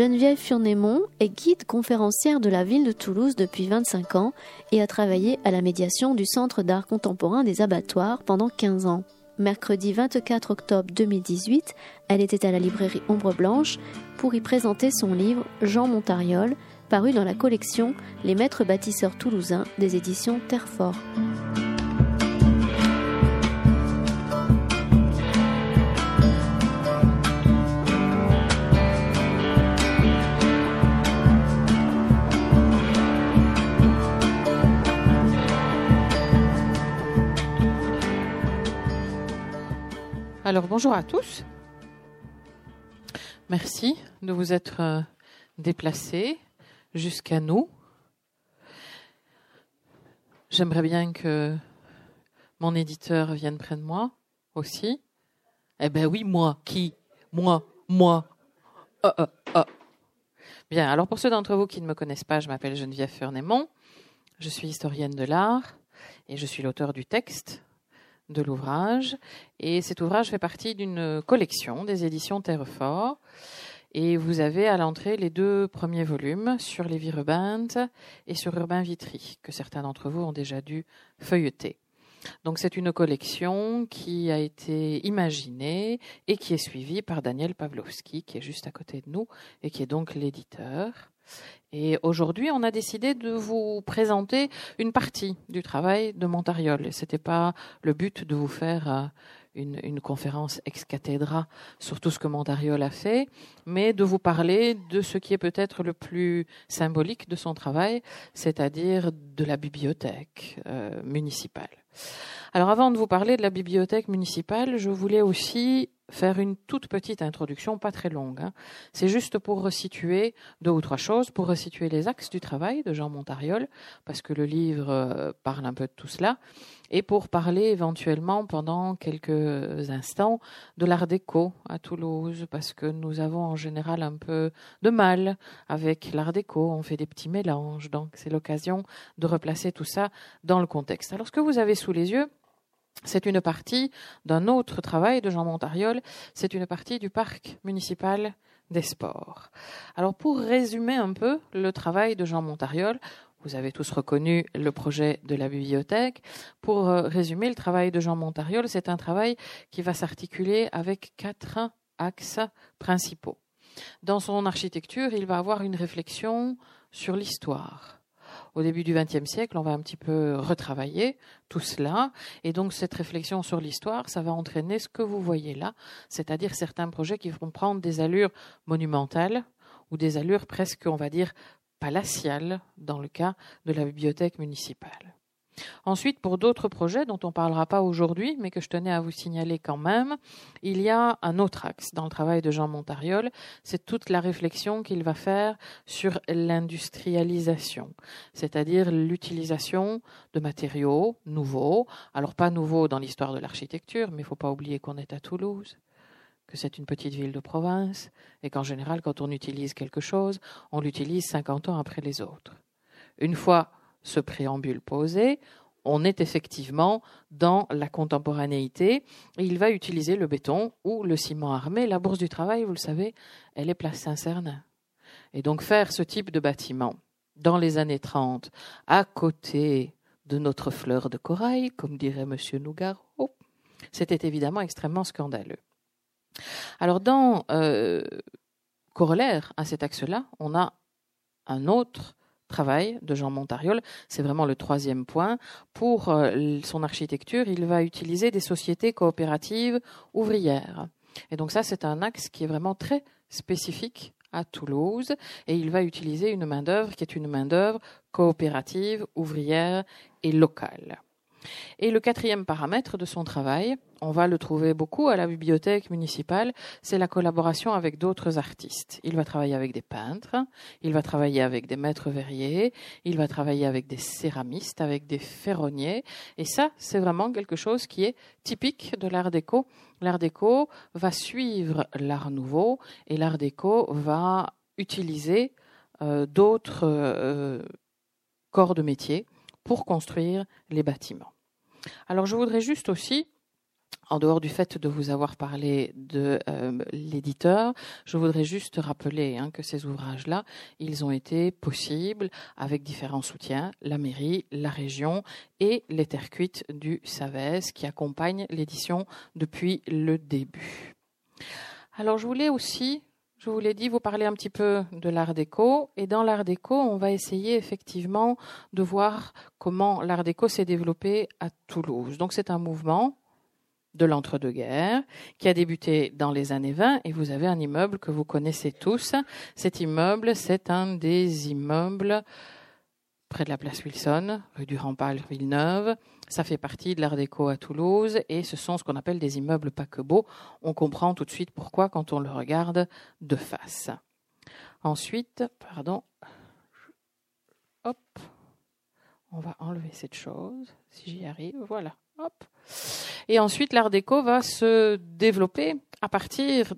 Geneviève Furnémont est guide conférencière de la ville de Toulouse depuis 25 ans et a travaillé à la médiation du Centre d'art contemporain des abattoirs pendant 15 ans. Mercredi 24 octobre 2018, elle était à la librairie Ombre Blanche pour y présenter son livre Jean Montariol, paru dans la collection Les Maîtres bâtisseurs toulousains des éditions Terrefort. Alors bonjour à tous. Merci de vous être euh, déplacés jusqu'à nous. J'aimerais bien que mon éditeur vienne près de moi aussi. Eh ben oui, moi. Qui? Moi. Moi. Oh, oh, oh. Bien, alors pour ceux d'entre vous qui ne me connaissent pas, je m'appelle Geneviève Furnémont. Je suis historienne de l'art et je suis l'auteur du texte de l'ouvrage. Et cet ouvrage fait partie d'une collection des éditions Terrefort. Et vous avez à l'entrée les deux premiers volumes sur Lévi Rebinte et sur Urbain Vitry, que certains d'entre vous ont déjà dû feuilleter. Donc c'est une collection qui a été imaginée et qui est suivie par Daniel Pavlovski, qui est juste à côté de nous et qui est donc l'éditeur. Et aujourd'hui, on a décidé de vous présenter une partie du travail de Montariol. Ce n'était pas le but de vous faire euh, une, une, conférence ex cathedra sur tout ce que Montariol a fait, mais de vous parler de ce qui est peut-être le plus symbolique de son travail, c'est-à-dire de la bibliothèque euh, municipale. Alors avant de vous parler de la bibliothèque municipale, je voulais aussi faire une toute petite introduction, pas très longue. Hein. C'est juste pour resituer deux ou trois choses, pour resituer les axes du travail de Jean Montariol, parce que le livre euh, parle un peu de tout cela, et pour parler éventuellement pendant quelques instants de l'art déco à Toulouse, parce que nous avons en général un peu de mal avec l'art déco, on fait des petits mélanges, donc c'est l'occasion de replacer tout ça dans le contexte. Alors ce que vous avez sous les yeux, c'est une partie d'un autre travail de Jean Montariol, c'est une partie du parc municipal des sports. Alors pour résumer un peu le travail de Jean Montariol, vous avez tous reconnu le projet de la bibliothèque. Pour euh, résumer, le travail de Jean Montariol, c'est un travail qui va s'articuler avec quatre axes principaux. Dans son architecture, il va avoir une réflexion sur l'histoire, au début du XXe siècle, on va un petit peu retravailler tout cela. Et donc, cette réflexion sur l'histoire, ça va entraîner ce que vous voyez là, c'est-à-dire certains projets qui vont prendre des allures monumentales ou des allures presque, on va dire, palatiales dans le cas de la bibliothèque municipale. Ensuite, pour d'autres projets dont on ne parlera pas aujourd'hui, mais que je tenais à vous signaler quand même, il y a un autre axe dans le travail de Jean Montariol, c'est toute la réflexion qu'il va faire sur l'industrialisation, c'est-à-dire l'utilisation de matériaux nouveaux, alors pas nouveaux dans l'histoire de l'architecture, mais il ne faut pas oublier qu'on est à Toulouse que c'est une petite ville de province, et qu'en général, quand on utilise quelque chose, on l'utilise 50 ans après les autres. Une fois ce préambule posé, on est effectivement dans la contemporanéité. il va utiliser le béton ou le ciment armé. La Bourse du Travail, vous le savez, elle est place Saint-Cernin. Et donc faire ce type de bâtiment dans les années 30, à côté de notre fleur de corail, comme dirait M. Nougaro, c'était évidemment extrêmement scandaleux. Alors dans euh, corollaire à cet axe-là, on a un autre travail de Jean Montariol. C'est vraiment le troisième point. Pour euh, son architecture, il va utiliser des sociétés coopératives ouvrières. Et donc ça, c'est un axe qui est vraiment très spécifique à Toulouse et il va utiliser une main-d'œuvre qui est une main-d'œuvre coopérative, ouvrière et locale. Et le quatrième paramètre de son travail, on va le trouver beaucoup à la bibliothèque municipale, c'est la collaboration avec d'autres artistes. Il va travailler avec des peintres, il va travailler avec des maîtres verriers, il va travailler avec des céramistes, avec des ferronniers. Et ça, c'est vraiment quelque chose qui est typique de l'art déco. L'art déco va suivre l'art nouveau et l'art déco va utiliser euh, d'autres euh, corps de métier pour construire les bâtiments. Alors je voudrais juste aussi en dehors du fait de vous avoir parlé de euh, l'éditeur, je voudrais juste rappeler hein, que ces ouvrages-là, ils ont été possibles avec différents soutiens, la mairie, la région et les terres cuites du Savès qui accompagnent l'édition depuis le début. Alors je voulais aussi je vous l'ai dit, vous parlez un petit peu de l'art déco. Et dans l'art déco, on va essayer effectivement de voir comment l'art déco s'est développé à Toulouse. Donc c'est un mouvement de l'entre-deux-guerres qui a débuté dans les années 20 et vous avez un immeuble que vous connaissez tous. Cet immeuble, c'est un des immeubles près de la place Wilson, rue du Rempart, Villeneuve. Ça fait partie de l'Art déco à Toulouse et ce sont ce qu'on appelle des immeubles paquebots. On comprend tout de suite pourquoi quand on le regarde de face. Ensuite, pardon, hop, on va enlever cette chose, si j'y arrive, voilà, hop. Et ensuite, l'Art déco va se développer à partir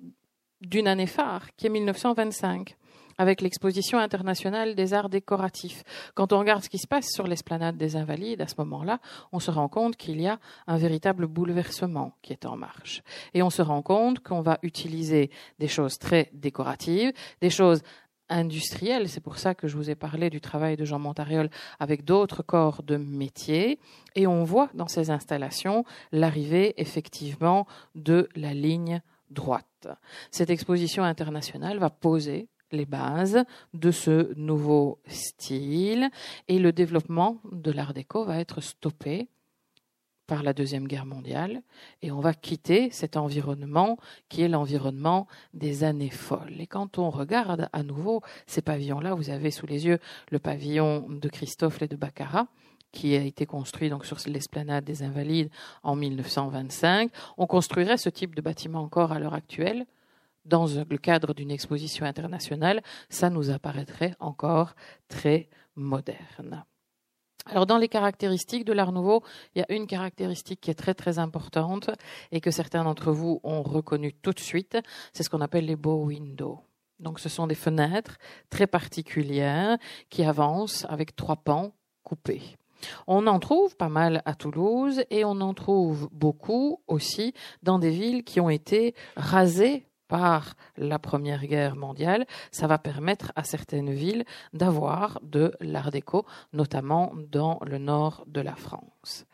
d'une année phare, qui est 1925 avec l'exposition internationale des arts décoratifs. Quand on regarde ce qui se passe sur l'esplanade des Invalides à ce moment-là, on se rend compte qu'il y a un véritable bouleversement qui est en marche. Et on se rend compte qu'on va utiliser des choses très décoratives, des choses industrielles. C'est pour ça que je vous ai parlé du travail de Jean Montariol avec d'autres corps de métier. Et on voit dans ces installations l'arrivée effectivement de la ligne droite. Cette exposition internationale va poser les bases de ce nouveau style et le développement de l'art déco va être stoppé par la Deuxième Guerre mondiale et on va quitter cet environnement qui est l'environnement des années folles. Et quand on regarde à nouveau ces pavillons-là, vous avez sous les yeux le pavillon de Christophe et de Baccarat qui a été construit donc sur l'esplanade des Invalides en 1925. On construirait ce type de bâtiment encore à l'heure actuelle dans le cadre d'une exposition internationale, ça nous apparaîtrait encore très moderne. Alors dans les caractéristiques de l'Art Nouveau, il y a une caractéristique qui est très très importante et que certains d'entre vous ont reconnu tout de suite, c'est ce qu'on appelle les bow windows. Donc ce sont des fenêtres très particulières qui avancent avec trois pans coupés. On en trouve pas mal à Toulouse et on en trouve beaucoup aussi dans des villes qui ont été rasées par la Première Guerre mondiale, ça va permettre à certaines villes d'avoir de l'art déco, notamment dans le nord de la France.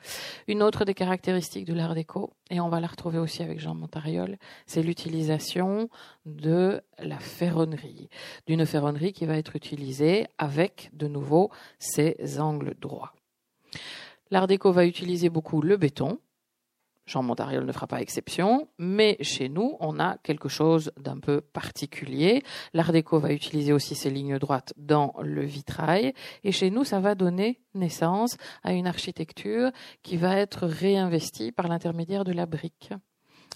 Une autre des caractéristiques de l'art déco, et on va la retrouver aussi avec Jean Montariol, c'est l'utilisation de la ferronnerie, d'une ferronnerie qui va être utilisée avec de nouveau ses angles droits. L'art déco va utiliser beaucoup le béton, Jean Montariol ne fera pas exception, mais chez nous, on a quelque chose d'un peu particulier. L'Art déco va utiliser aussi ces lignes droites dans le vitrail, et chez nous, ça va donner naissance à une architecture qui va être réinvestie par l'intermédiaire de la brique,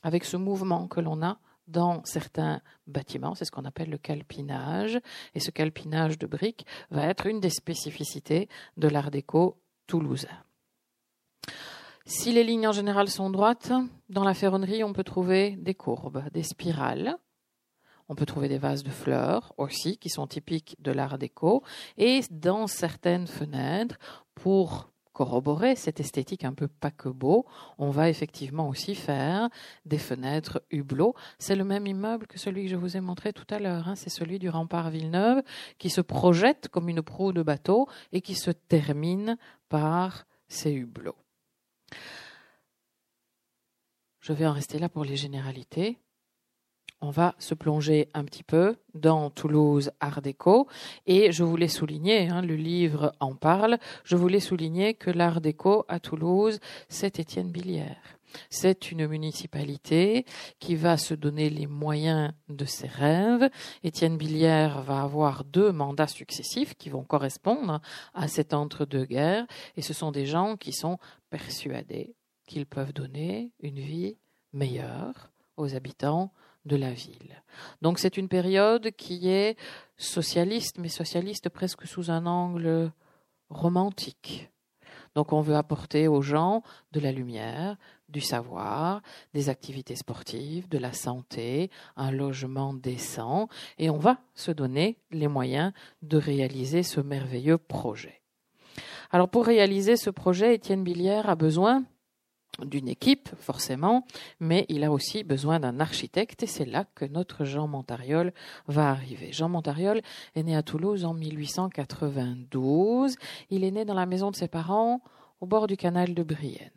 avec ce mouvement que l'on a dans certains bâtiments, c'est ce qu'on appelle le calpinage, et ce calpinage de briques va être une des spécificités de l'Art déco toulousain. Si les lignes en général sont droites, dans la ferronnerie, on peut trouver des courbes, des spirales. On peut trouver des vases de fleurs aussi, qui sont typiques de l'art déco. Et dans certaines fenêtres, pour corroborer cette esthétique un peu paquebot, on va effectivement aussi faire des fenêtres hublots. C'est le même immeuble que celui que je vous ai montré tout à l'heure. Hein. C'est celui du rempart Villeneuve qui se projette comme une proue de bateau et qui se termine par ces hublots. Je vais en rester là pour les généralités. On va se plonger un petit peu dans Toulouse Art déco et je voulais souligner, hein, le livre en parle, je voulais souligner que l'Art déco à Toulouse, c'est Étienne Billière. C'est une municipalité qui va se donner les moyens de ses rêves. Étienne Billière va avoir deux mandats successifs qui vont correspondre à cet entre-deux-guerres. Et ce sont des gens qui sont persuadés qu'ils peuvent donner une vie meilleure aux habitants de la ville. Donc c'est une période qui est socialiste, mais socialiste presque sous un angle romantique. Donc on veut apporter aux gens de la lumière, du savoir, des activités sportives, de la santé, un logement décent, et on va se donner les moyens de réaliser ce merveilleux projet. Alors pour réaliser ce projet, Étienne Billière a besoin d'une équipe, forcément, mais il a aussi besoin d'un architecte et c'est là que notre Jean Montariol va arriver. Jean Montariol est né à Toulouse en 1892. Il est né dans la maison de ses parents au bord du canal de Brienne.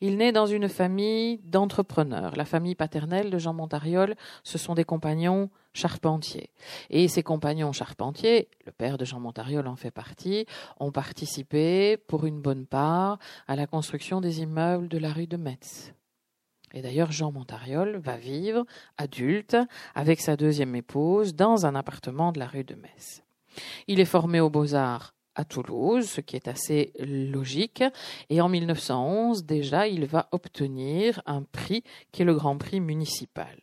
Il naît dans une famille d'entrepreneurs. La famille paternelle de Jean Montariol, ce sont des compagnons charpentiers. Et ces compagnons charpentiers, le père de Jean Montariol en fait partie, ont participé pour une bonne part à la construction des immeubles de la rue de Metz. Et d'ailleurs, Jean Montariol va vivre, adulte, avec sa deuxième épouse, dans un appartement de la rue de Metz. Il est formé aux beaux-arts à Toulouse, ce qui est assez logique. Et en 1911, déjà, il va obtenir un prix qui est le Grand Prix municipal.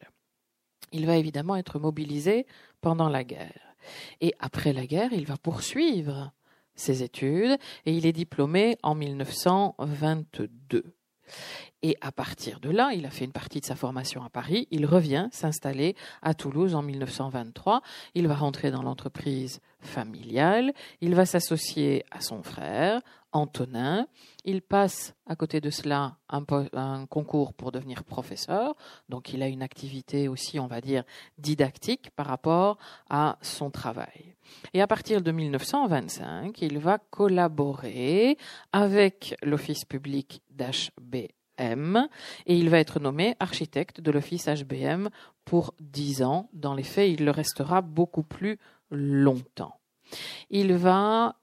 Il va évidemment être mobilisé pendant la guerre. Et après la guerre, il va poursuivre ses études et il est diplômé en 1922. Et à partir de là, il a fait une partie de sa formation à Paris, il revient s'installer à Toulouse en 1923, il va rentrer dans l'entreprise familiale, il va s'associer à son frère, Antonin, il passe à côté de cela un, concours pour devenir professeur, donc il a une activité aussi, on va dire, didactique par rapport à son travail. Et à partir de 1925, il va collaborer avec l'Office public d'HB et il va être nommé architecte de l'office HBM pour dix ans. Dans les faits, il le restera beaucoup plus longtemps. Il va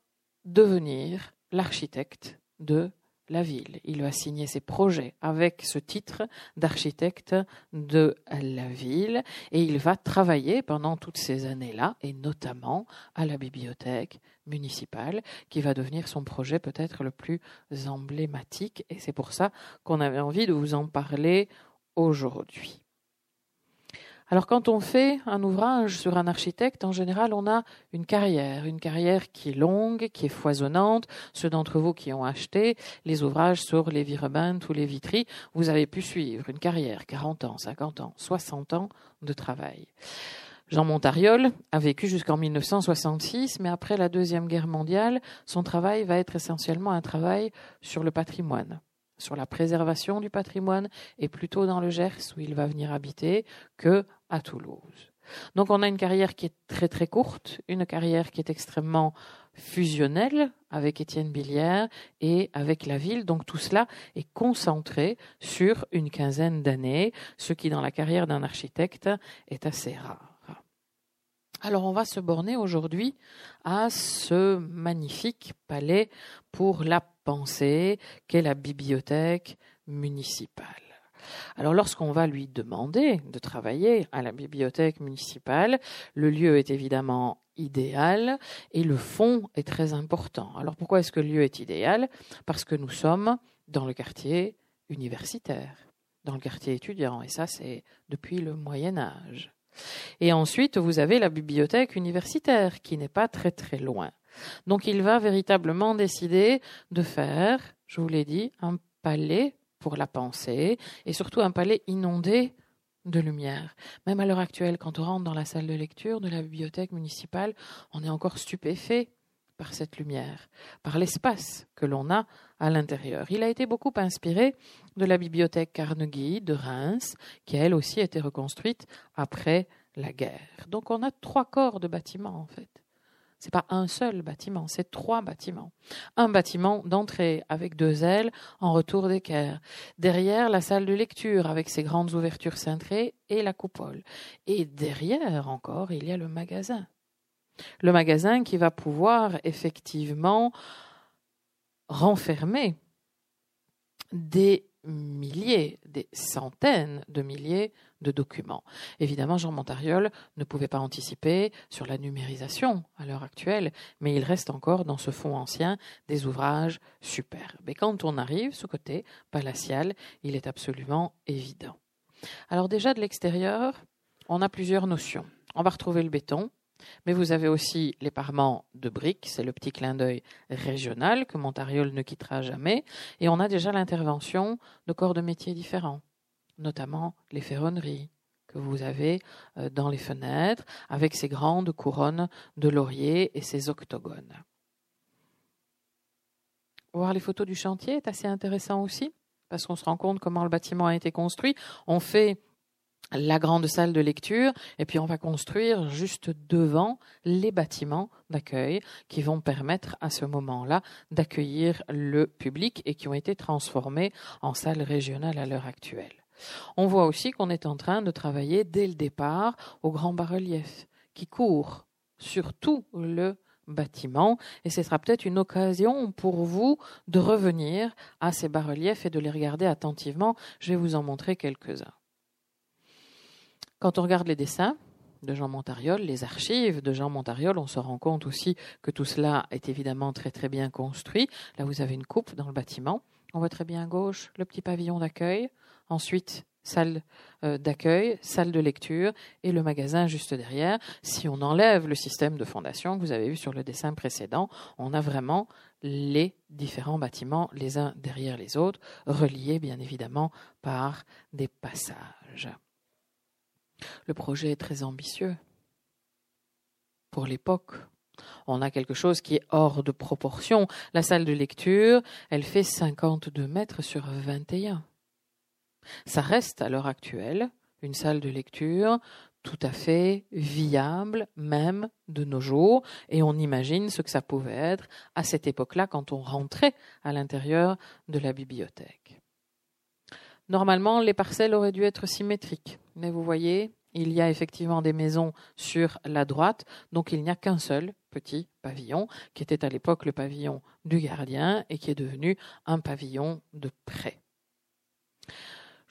devenir l'architecte de la ville. Il va signer ses projets avec ce titre d'architecte de la ville et il va travailler pendant toutes ces années-là et notamment à la bibliothèque municipale qui va devenir son projet peut-être le plus emblématique et c'est pour ça qu'on avait envie de vous en parler aujourd'hui. Alors quand on fait un ouvrage sur un architecte, en général, on a une carrière, une carrière qui est longue, qui est foisonnante. Ceux d'entre vous qui ont acheté les ouvrages sur les Virebent ou les Vitry, vous avez pu suivre une carrière, 40 ans, 50 ans, 60 ans de travail. Jean Montariol a vécu jusqu'en 1966, mais après la Deuxième Guerre mondiale, son travail va être essentiellement un travail sur le patrimoine sur la préservation du patrimoine et plutôt dans le Gers où il va venir habiter que à Toulouse. Donc on a une carrière qui est très très courte, une carrière qui est extrêmement fusionnelle avec Étienne Billière et avec la ville. Donc tout cela est concentré sur une quinzaine d'années, ce qui dans la carrière d'un architecte est assez rare. Alors on va se borner aujourd'hui à ce magnifique palais pour la pensée qu'est la bibliothèque municipale. Alors lorsqu'on va lui demander de travailler à la bibliothèque municipale, le lieu est évidemment idéal et le fond est très important. Alors pourquoi est-ce que le lieu est idéal? Parce que nous sommes dans le quartier universitaire, dans le quartier étudiant, et ça c'est depuis le Moyen Âge. Et ensuite, vous avez la bibliothèque universitaire qui n'est pas très très loin. Donc il va véritablement décider de faire, je vous l'ai dit, un palais pour la pensée et surtout un palais inondé de lumière. Même à l'heure actuelle, quand on rentre dans la salle de lecture de la bibliothèque municipale, on est encore stupéfait par cette lumière, par l'espace que l'on a à l'intérieur. Il a été beaucoup inspiré de la bibliothèque Carnegie de Reims, qui elle aussi a été reconstruite après la guerre. Donc on a trois corps de bâtiments en fait. C'est pas un seul bâtiment, c'est trois bâtiments. Un bâtiment d'entrée avec deux ailes en retour d'équerre. Derrière, la salle de lecture avec ses grandes ouvertures cintrées et la coupole. Et derrière encore, il y a le magasin. Le magasin qui va pouvoir effectivement renfermer des milliers, des centaines de milliers documents. Évidemment, Jean Montariol ne pouvait pas anticiper sur la numérisation à l'heure actuelle, mais il reste encore dans ce fond ancien des ouvrages superbes. Et quand on arrive ce côté palatial, il est absolument évident. Alors déjà de l'extérieur, on a plusieurs notions. On va retrouver le béton, mais vous avez aussi les parements de briques, c'est le petit clin d'œil régional que Montariol ne quittera jamais, et on a déjà l'intervention de corps de métiers différents, notamment les ferronneries que vous avez euh, dans les fenêtres, avec ces grandes couronnes de laurier et ces octogones. Voir les photos du chantier est assez intéressant aussi. parce qu'on se rend compte comment le bâtiment a été construit. On fait la grande salle de lecture, et puis on va construire juste devant les bâtiments d'accueil qui vont permettre à ce moment-là d'accueillir le public et qui ont été transformés en salle régionale à l'heure actuelle. On voit aussi qu'on est en train de travailler dès le départ au grand bas-relief qui court sur tout le bâtiment et ce sera peut-être une occasion pour vous de revenir à ces bas-reliefs et de les regarder attentivement. Je vais vous en montrer quelques-uns. Quand on regarde les dessins de Jean Montariol, les archives de Jean Montariol, on se rend compte aussi que tout cela est évidemment très très bien construit. Là, vous avez une coupe dans le bâtiment. On voit très bien à gauche le petit pavillon d'accueil. Ensuite, salle euh, d'accueil, salle de lecture et le magasin juste derrière. Si on enlève le système de fondation que vous avez vu sur le dessin précédent, on a vraiment les différents bâtiments les uns derrière les autres, reliés bien évidemment par des passages. Le projet est très ambitieux. Pour l'époque, on a quelque chose qui est hors de proportion. La salle de lecture, elle fait 52 mètres sur 21. Ça reste à l'heure actuelle une salle de lecture tout à fait viable, même de nos jours, et on imagine ce que ça pouvait être à cette époque-là quand on rentrait à l'intérieur de la bibliothèque. Normalement, les parcelles auraient dû être symétriques, mais vous voyez, il y a effectivement des maisons sur la droite, donc il n'y a qu'un seul petit pavillon, qui était à l'époque le pavillon du gardien et qui est devenu un pavillon de prêt.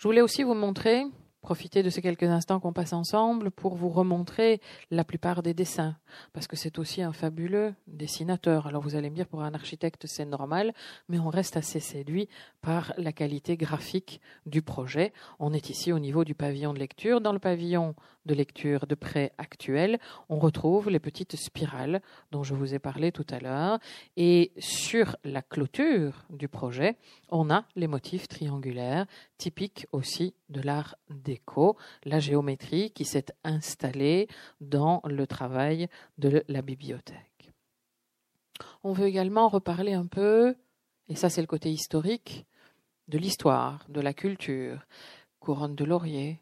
Je voulais aussi vous montrer profiter de ces quelques instants qu'on passe ensemble pour vous remontrer la plupart des dessins, parce que c'est aussi un fabuleux dessinateur. Alors vous allez me dire, pour un architecte, c'est normal, mais on reste assez séduit par la qualité graphique du projet. On est ici au niveau du pavillon de lecture. Dans le pavillon de lecture de près actuel, on retrouve les petites spirales dont je vous ai parlé tout à l'heure. Et sur la clôture du projet, on a les motifs triangulaires, typiques aussi de l'art déco, la géométrie qui s'est installée dans le travail de la bibliothèque. On veut également reparler un peu, et ça c'est le côté historique, de l'histoire, de la culture, couronne de laurier,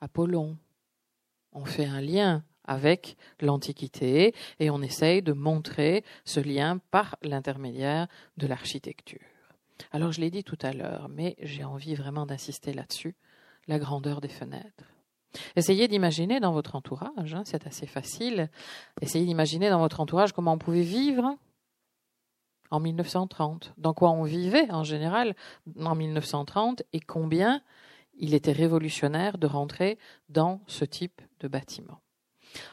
Apollon, on fait un lien avec l'Antiquité et on essaye de montrer ce lien par l'intermédiaire de l'architecture. Alors je l'ai dit tout à l'heure, mais j'ai envie vraiment d'insister là-dessus, la grandeur des fenêtres. Essayez d'imaginer dans votre entourage, hein, c'est assez facile, essayez d'imaginer dans votre entourage comment on pouvait vivre en 1930, dans quoi on vivait en général en 1930 et combien il était révolutionnaire de rentrer dans ce type de bâtiment.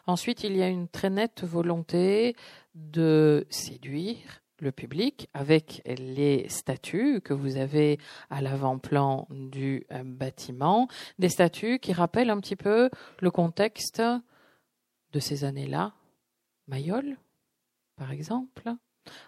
Ensuite, il y a une très nette volonté de séduire le public avec les statues que vous avez à l'avant-plan du euh, bâtiment, des statues qui rappellent un petit peu le contexte de ces années-là. Mayol, par exemple,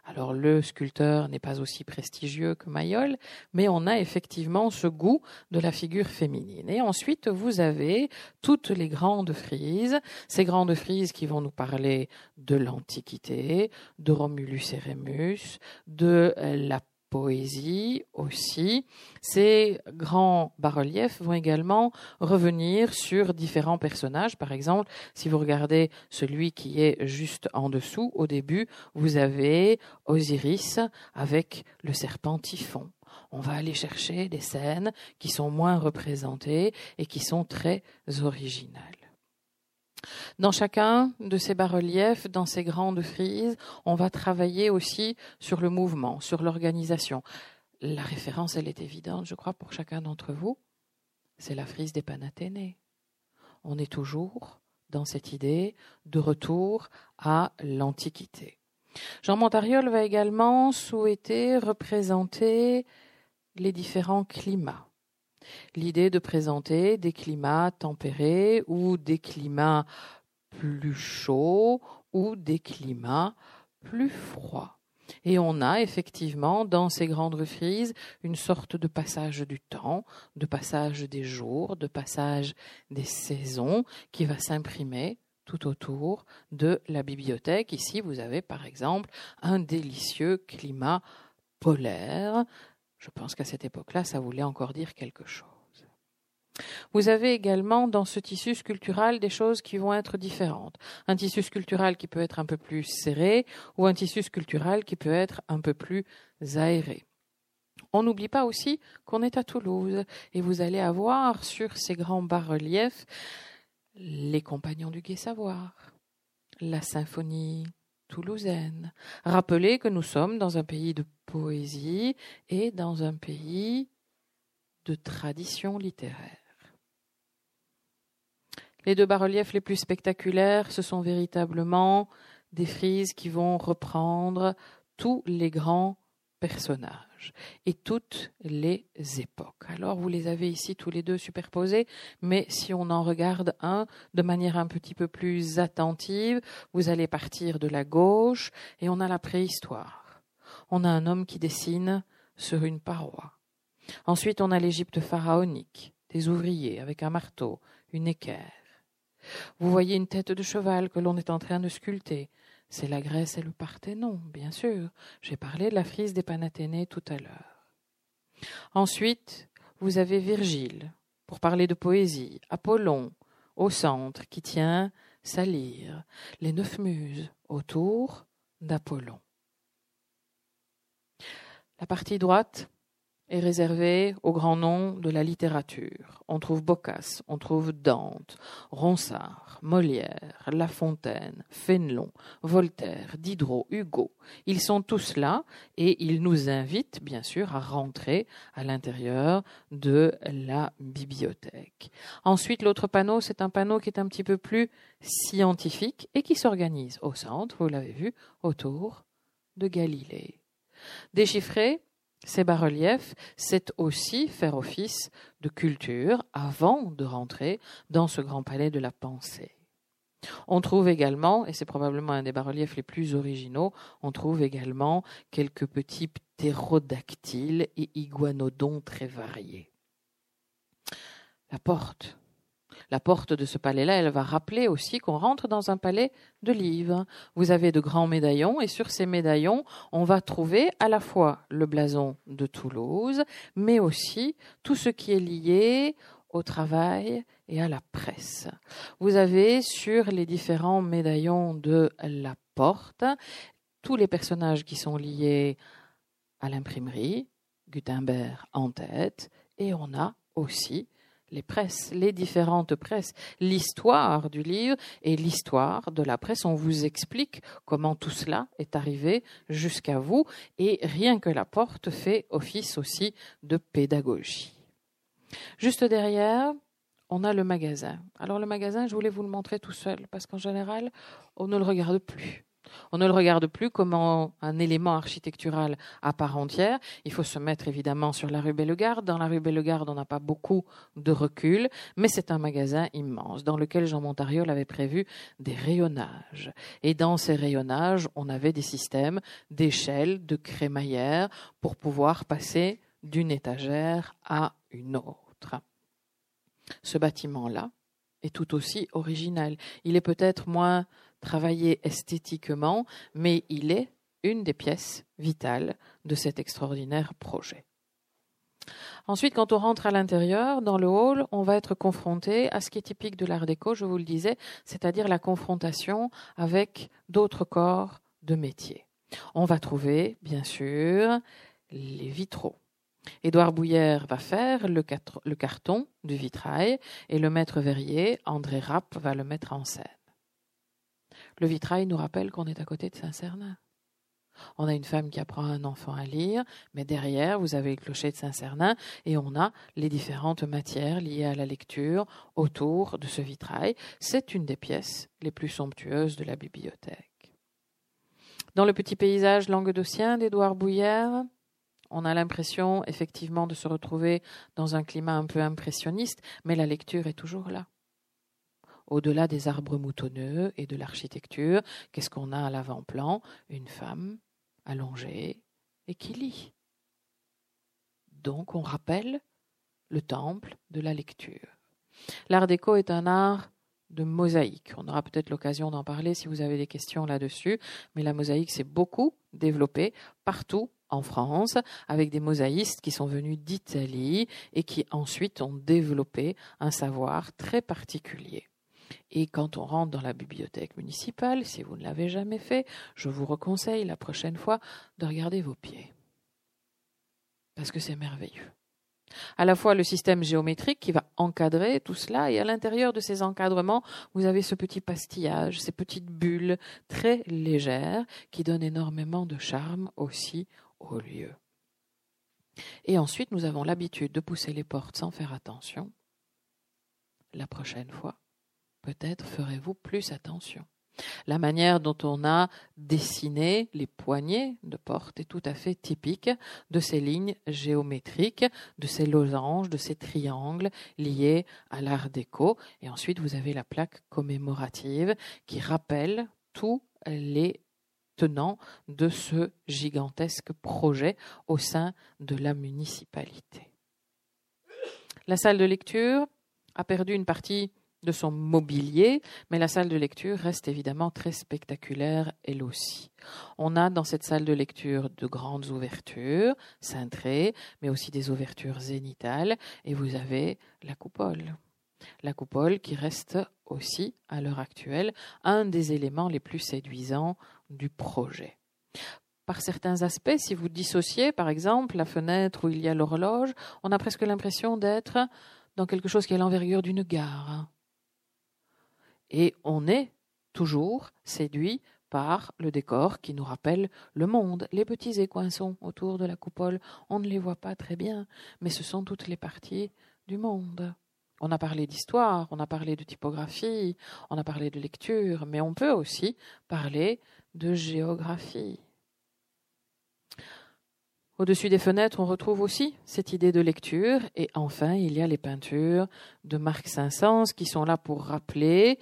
alors le sculpteur n'est pas aussi prestigieux que Mayol, mais on a effectivement ce goût de la figure féminine. Et ensuite, vous avez toutes les grandes frises, ces grandes frises qui vont nous parler de l'Antiquité, de Romulus et Rémus, de la poésie aussi. Ces grands bas-reliefs vont également revenir sur différents personnages. Par exemple, si vous regardez celui qui est juste en dessous, au début, vous avez Osiris avec le serpent Typhon. On va aller chercher des scènes qui sont moins représentées et qui sont très originales. Dans chacun de ces bas-reliefs, dans ces grandes frises, on va travailler aussi sur le mouvement, sur l'organisation. La référence, elle est évidente, je crois, pour chacun d'entre vous. C'est la frise des Panathénées. On est toujours dans cette idée de retour à l'Antiquité. Jean Montariol va également souhaiter représenter les différents climats l'idée de présenter des climats tempérés ou des climats plus chauds ou des climats plus froids. Et on a effectivement dans ces grandes frises une sorte de passage du temps, de passage des jours, de passage des saisons qui va s'imprimer tout autour de la bibliothèque. Ici, vous avez par exemple un délicieux climat polaire Je pense qu'à cette époque-là, ça voulait encore dire quelque chose. Vous avez également dans ce tissu sculptural des choses qui vont être différentes. Un tissu sculptural qui peut être un peu plus serré ou un tissu sculptural qui peut être un peu plus aéré. On n'oublie pas aussi qu'on est à Toulouse et vous allez avoir sur ces grands bas-reliefs les compagnons du Gai Savoir, la symphonie toulousaine. Rappelez que nous sommes dans un pays de poésie et dans un pays de tradition littéraire. Les deux bas-reliefs les plus spectaculaires, ce sont véritablement des frises qui vont reprendre tous les grands personnages et toutes les époques. Alors vous les avez ici tous les deux superposés, mais si on en regarde un de manière un petit peu plus attentive, vous allez partir de la gauche et on a la préhistoire. On a un homme qui dessine sur une paroi. Ensuite on a l'Égypte pharaonique, des ouvriers avec un marteau, une équerre. Vous voyez une tête de cheval que l'on est en train de sculpter. C'est la Grèce et le Parthénon, bien sûr. J'ai parlé de la frise des Panathénées tout à l'heure. Ensuite, vous avez Virgile, pour parler de poésie, Apollon, au centre, qui tient sa lyre, les neuf muses autour d'Apollon. La partie droite, est réservé aux grands noms de la littérature. On trouve Boccace, on trouve Dante, Ronsard, Molière, La Fontaine, Fénelon, Voltaire, Diderot, Hugo. Ils sont tous là et ils nous invitent bien sûr à rentrer à l'intérieur de la bibliothèque. Ensuite, l'autre panneau, c'est un panneau qui est un petit peu plus scientifique et qui s'organise au centre, vous l'avez vu, autour de Galilée. Déchiffré, ces bas-reliefs, c'est aussi faire office de culture avant de rentrer dans ce grand palais de la pensée. On trouve également, et c'est probablement un des bas-reliefs les plus originaux, on trouve également quelques petits ptérodactyles et iguanodons très variés. La porte la porte de ce palais-là, elle va rappeler aussi qu'on rentre dans un palais de livres. Vous avez de grands médaillons et sur ces médaillons, on va trouver à la fois le blason de Toulouse, mais aussi tout ce qui est lié au travail et à la presse. Vous avez sur les différents médaillons de la porte tous les personnages qui sont liés à l'imprimerie, Gutenberg en tête, et on a aussi les presses, les différentes presses, l'histoire du livre et l'histoire de la presse. On vous explique comment tout cela est arrivé jusqu'à vous et rien que la porte fait office aussi de pédagogie. Juste derrière, on a le magasin. Alors le magasin, je voulais vous le montrer tout seul parce qu'en général, on ne le regarde plus. On ne le regarde plus comme un élément architectural à part entière. Il faut se mettre évidemment sur la rue Bellegarde. Dans la rue Bellegarde, on n'a pas beaucoup de recul, mais c'est un magasin immense dans lequel Jean Montariol avait prévu des rayonnages. Et dans ces rayonnages, on avait des systèmes d'échelles, de crémaillères pour pouvoir passer d'une étagère à une autre. Ce bâtiment-là est tout aussi original. Il est peut-être moins travaillé esthétiquement, mais il est une des pièces vitales de cet extraordinaire projet. Ensuite, quand on rentre à l'intérieur, dans le hall, on va être confronté à ce qui est typique de l'art déco, je vous le disais, c'est-à-dire la confrontation avec d'autres corps de métier. On va trouver, bien sûr, les vitraux. Édouard Bouillère va faire le, le carton du vitrail et le maître verrier, André Rapp, va le mettre en scène. Le vitrail nous rappelle qu'on est à côté de Saint-Cernin. On a une femme qui apprend un enfant à lire, mais derrière, vous avez le clocher de Saint-Cernin et on a les différentes matières liées à la lecture autour de ce vitrail. C'est une des pièces les plus somptueuses de la bibliothèque. Dans le petit paysage languedocien d'Édouard Bouillère, on a l'impression effectivement de se retrouver dans un climat un peu impressionniste, mais la lecture est toujours là au-delà des arbres moutonneux et de l'architecture, qu'est-ce qu'on a à l'avant-plan? Une femme allongée et qui lit. Donc on rappelle le temple de la lecture. L'art déco est un art de mosaïque. On aura peut-être l'occasion d'en parler si vous avez des questions là-dessus, mais la mosaïque s'est beaucoup développée partout en France avec des mosaïstes qui sont venus d'Italie et qui ensuite ont développé un savoir très particulier. Et quand on rentre dans la bibliothèque municipale, si vous ne l'avez jamais fait, je vous reconseille la prochaine fois de regarder vos pieds. Parce que c'est merveilleux. À la fois le système géométrique qui va encadrer tout cela, et à l'intérieur de ces encadrements, vous avez ce petit pastillage, ces petites bulles très légères qui donnent énormément de charme aussi au lieu. Et ensuite, nous avons l'habitude de pousser les portes sans faire attention. La prochaine fois, peut-être ferez-vous plus attention. La manière dont on a dessiné les poignées de porte est tout à fait typique de ces lignes géométriques, de ces losanges, de ces triangles liés à l'art déco. Et ensuite, vous avez la plaque commémorative qui rappelle tous les tenants de ce gigantesque projet au sein de la municipalité. La salle de lecture a perdu une partie de son mobilier, mais la salle de lecture reste évidemment très spectaculaire elle aussi. On a dans cette salle de lecture de grandes ouvertures, cintrées, mais aussi des ouvertures zénitales, et vous avez la coupole. La coupole qui reste aussi, à l'heure actuelle, un des éléments les plus séduisants du projet. Par certains aspects, si vous dissociez par exemple la fenêtre où il y a l'horloge, on a presque l'impression d'être dans quelque chose qui a l'envergure d'une gare. Et on est toujours séduit par le décor qui nous rappelle le monde. Les petits écoinçons autour de la coupole, on ne les voit pas très bien, mais ce sont toutes les parties du monde. On a parlé d'histoire, on a parlé de typographie, on a parlé de lecture, mais on peut aussi parler de géographie. Au-dessus des fenêtres, on retrouve aussi cette idée de lecture. Et enfin, il y a les peintures de Marc Saint-Saëns qui sont là pour rappeler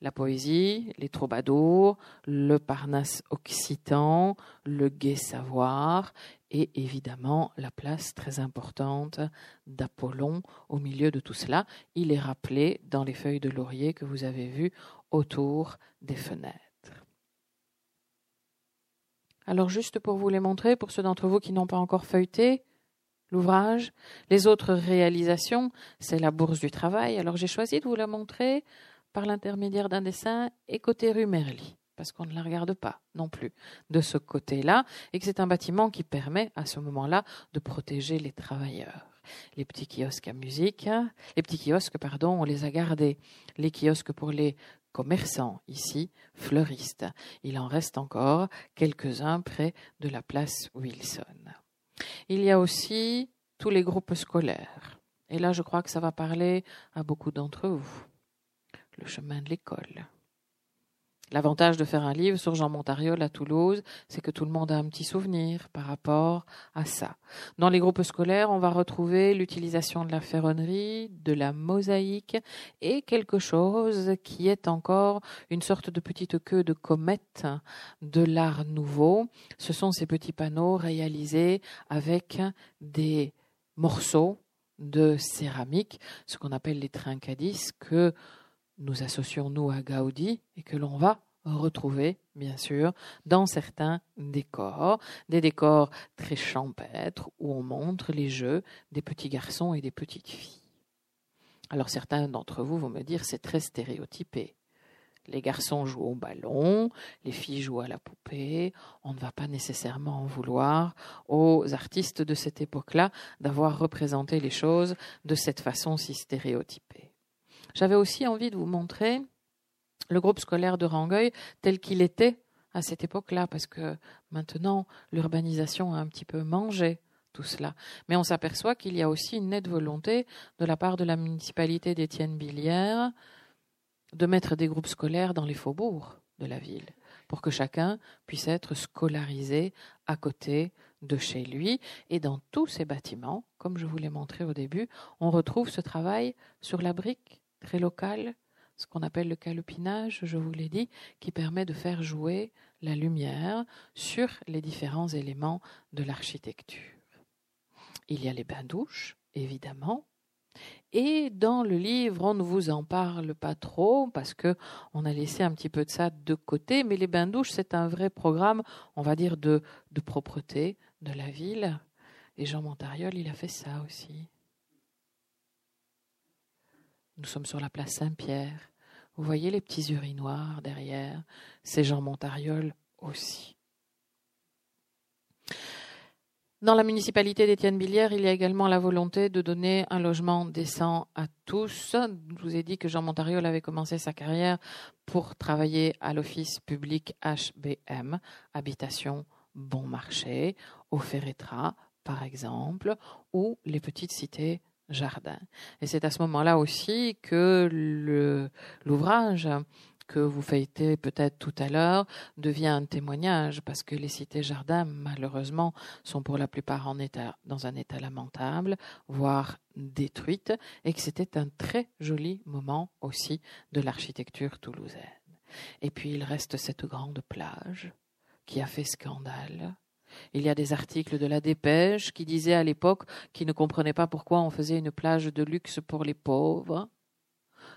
la poésie, les troubadours, le Parnasse occitan, le gai savoir et évidemment la place très importante d'Apollon au milieu de tout cela. Il est rappelé dans les feuilles de laurier que vous avez vues autour des fenêtres. Alors juste pour vous les montrer, pour ceux d'entre vous qui n'ont pas encore feuilleté l'ouvrage, les autres réalisations, c'est la bourse du travail. Alors j'ai choisi de vous la montrer par l'intermédiaire d'un dessin et côté rue Merly, parce qu'on ne la regarde pas non plus de ce côté-là, et que c'est un bâtiment qui permet à ce moment-là de protéger les travailleurs. Les petits kiosques à musique, les petits kiosques, pardon, on les a gardés. Les kiosques pour les commerçants ici, fleuristes. Il en reste encore quelques-uns près de la place Wilson. Il y a aussi tous les groupes scolaires. Et là, je crois que ça va parler à beaucoup d'entre vous. Le chemin de l'école. L'avantage de faire un livre sur Jean Montariol à Toulouse, c'est que tout le monde a un petit souvenir par rapport à ça. Dans les groupes scolaires, on va retrouver l'utilisation de la ferronnerie, de la mosaïque et quelque chose qui est encore une sorte de petite queue de comète de l'art nouveau. Ce sont ces petits panneaux réalisés avec des morceaux de céramique, ce qu'on appelle les trincadis, que nous associons nous à Gaudi et que l'on va retrouver, bien sûr, dans certains décors, des décors très champêtres où on montre les jeux des petits garçons et des petites filles. Alors certains d'entre vous vont me dire c'est très stéréotypé. Les garçons jouent au ballon, les filles jouent à la poupée. On ne va pas nécessairement en vouloir aux artistes de cette époque-là d'avoir représenté les choses de cette façon si stéréotypée. J'avais aussi envie de vous montrer le groupe scolaire de Rangueil tel qu'il était à cette époque-là, parce que maintenant, l'urbanisation a un petit peu mangé tout cela. Mais on s'aperçoit qu'il y a aussi une nette volonté de la part de la municipalité d'Étienne Billière de mettre des groupes scolaires dans les faubourgs de la ville, pour que chacun puisse être scolarisé à côté de chez lui. Et dans tous ces bâtiments, comme je vous l'ai montré au début, on retrouve ce travail sur la brique, très local, ce qu'on appelle le calopinage, je vous l'ai dit, qui permet de faire jouer la lumière sur les différents éléments de l'architecture. Il y a les bains-douches, évidemment. Et dans le livre, on ne vous en parle pas trop parce que on a laissé un petit peu de ça de côté. Mais les bains-douches, c'est un vrai programme, on va dire, de, de propreté, de la ville. Et Jean Montariol, il a fait ça aussi. Nous sommes sur la place Saint-Pierre. Vous voyez les petits urinoirs derrière? C'est Jean Montariol aussi. Dans la municipalité d'Étienne Billière, il y a également la volonté de donner un logement décent à tous. Je vous ai dit que Jean Montariol avait commencé sa carrière pour travailler à l'office public HBM, Habitation Bon Marché, au Ferretra, par exemple, ou les petites cités jardins. Et c'est à ce moment-là aussi que l'ouvrage que vous feuilletez peut-être tout à l'heure devient un témoignage parce que les cités jardins, malheureusement, sont pour la plupart en état, dans un état lamentable, voire détruites, et que c'était un très joli moment aussi de l'architecture toulousaine. Et puis il reste cette grande plage qui a fait scandale. Il y a des articles de la Dépêche qui disaient à l'époque qu'ils ne comprenaient pas pourquoi on faisait une plage de luxe pour les pauvres.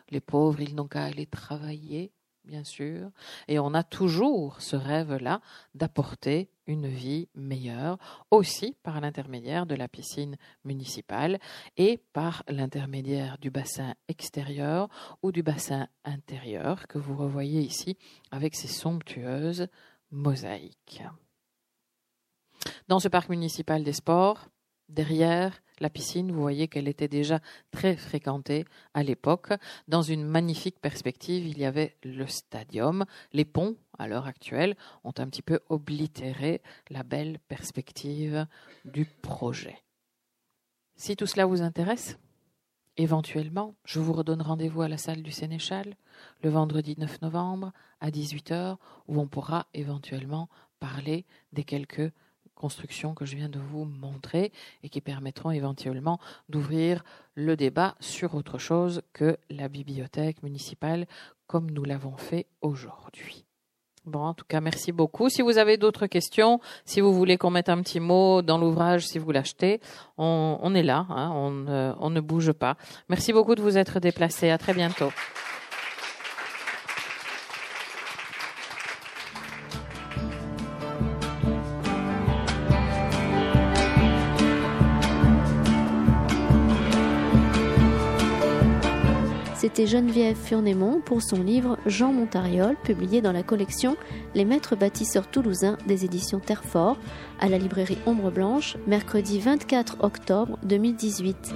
Les pauvres, ils n'ont qu'à aller travailler bien sûr, et on a toujours ce rêve-là d'apporter une vie meilleure, aussi par l'intermédiaire de la piscine municipale et par l'intermédiaire du bassin extérieur ou du bassin intérieur que vous revoyez ici avec ces somptueuses mosaïques. Dans ce parc municipal des sports, derrière la piscine, vous voyez qu'elle était déjà très fréquentée à l'époque. Dans une magnifique perspective, il y avait le stadium. Les ponts, à l'heure actuelle, ont un petit peu oblitéré la belle perspective du projet. Si tout cela vous intéresse, éventuellement, je vous redonne rendez-vous à la salle du Sénéchal le vendredi 9 novembre à 18h, où on pourra éventuellement parler des quelques constructions que je viens de vous montrer et qui permettront éventuellement d'ouvrir le débat sur autre chose que la bibliothèque municipale comme nous l'avons fait aujourd'hui. Bon, en tout cas, merci beaucoup. Si vous avez d'autres questions, si vous voulez qu'on mette un petit mot dans l'ouvrage, si vous l'achetez, on, est là, hein, on, on ne bouge pas. Merci beaucoup de vous être déplacé. À très bientôt. C'était Geneviève Furnémont pour son livre Jean Montariol, publié dans la collection Les maîtres bâtisseurs toulousains des éditions Terrefort, à la librairie Ombre Blanche, mercredi 24 octobre 2018.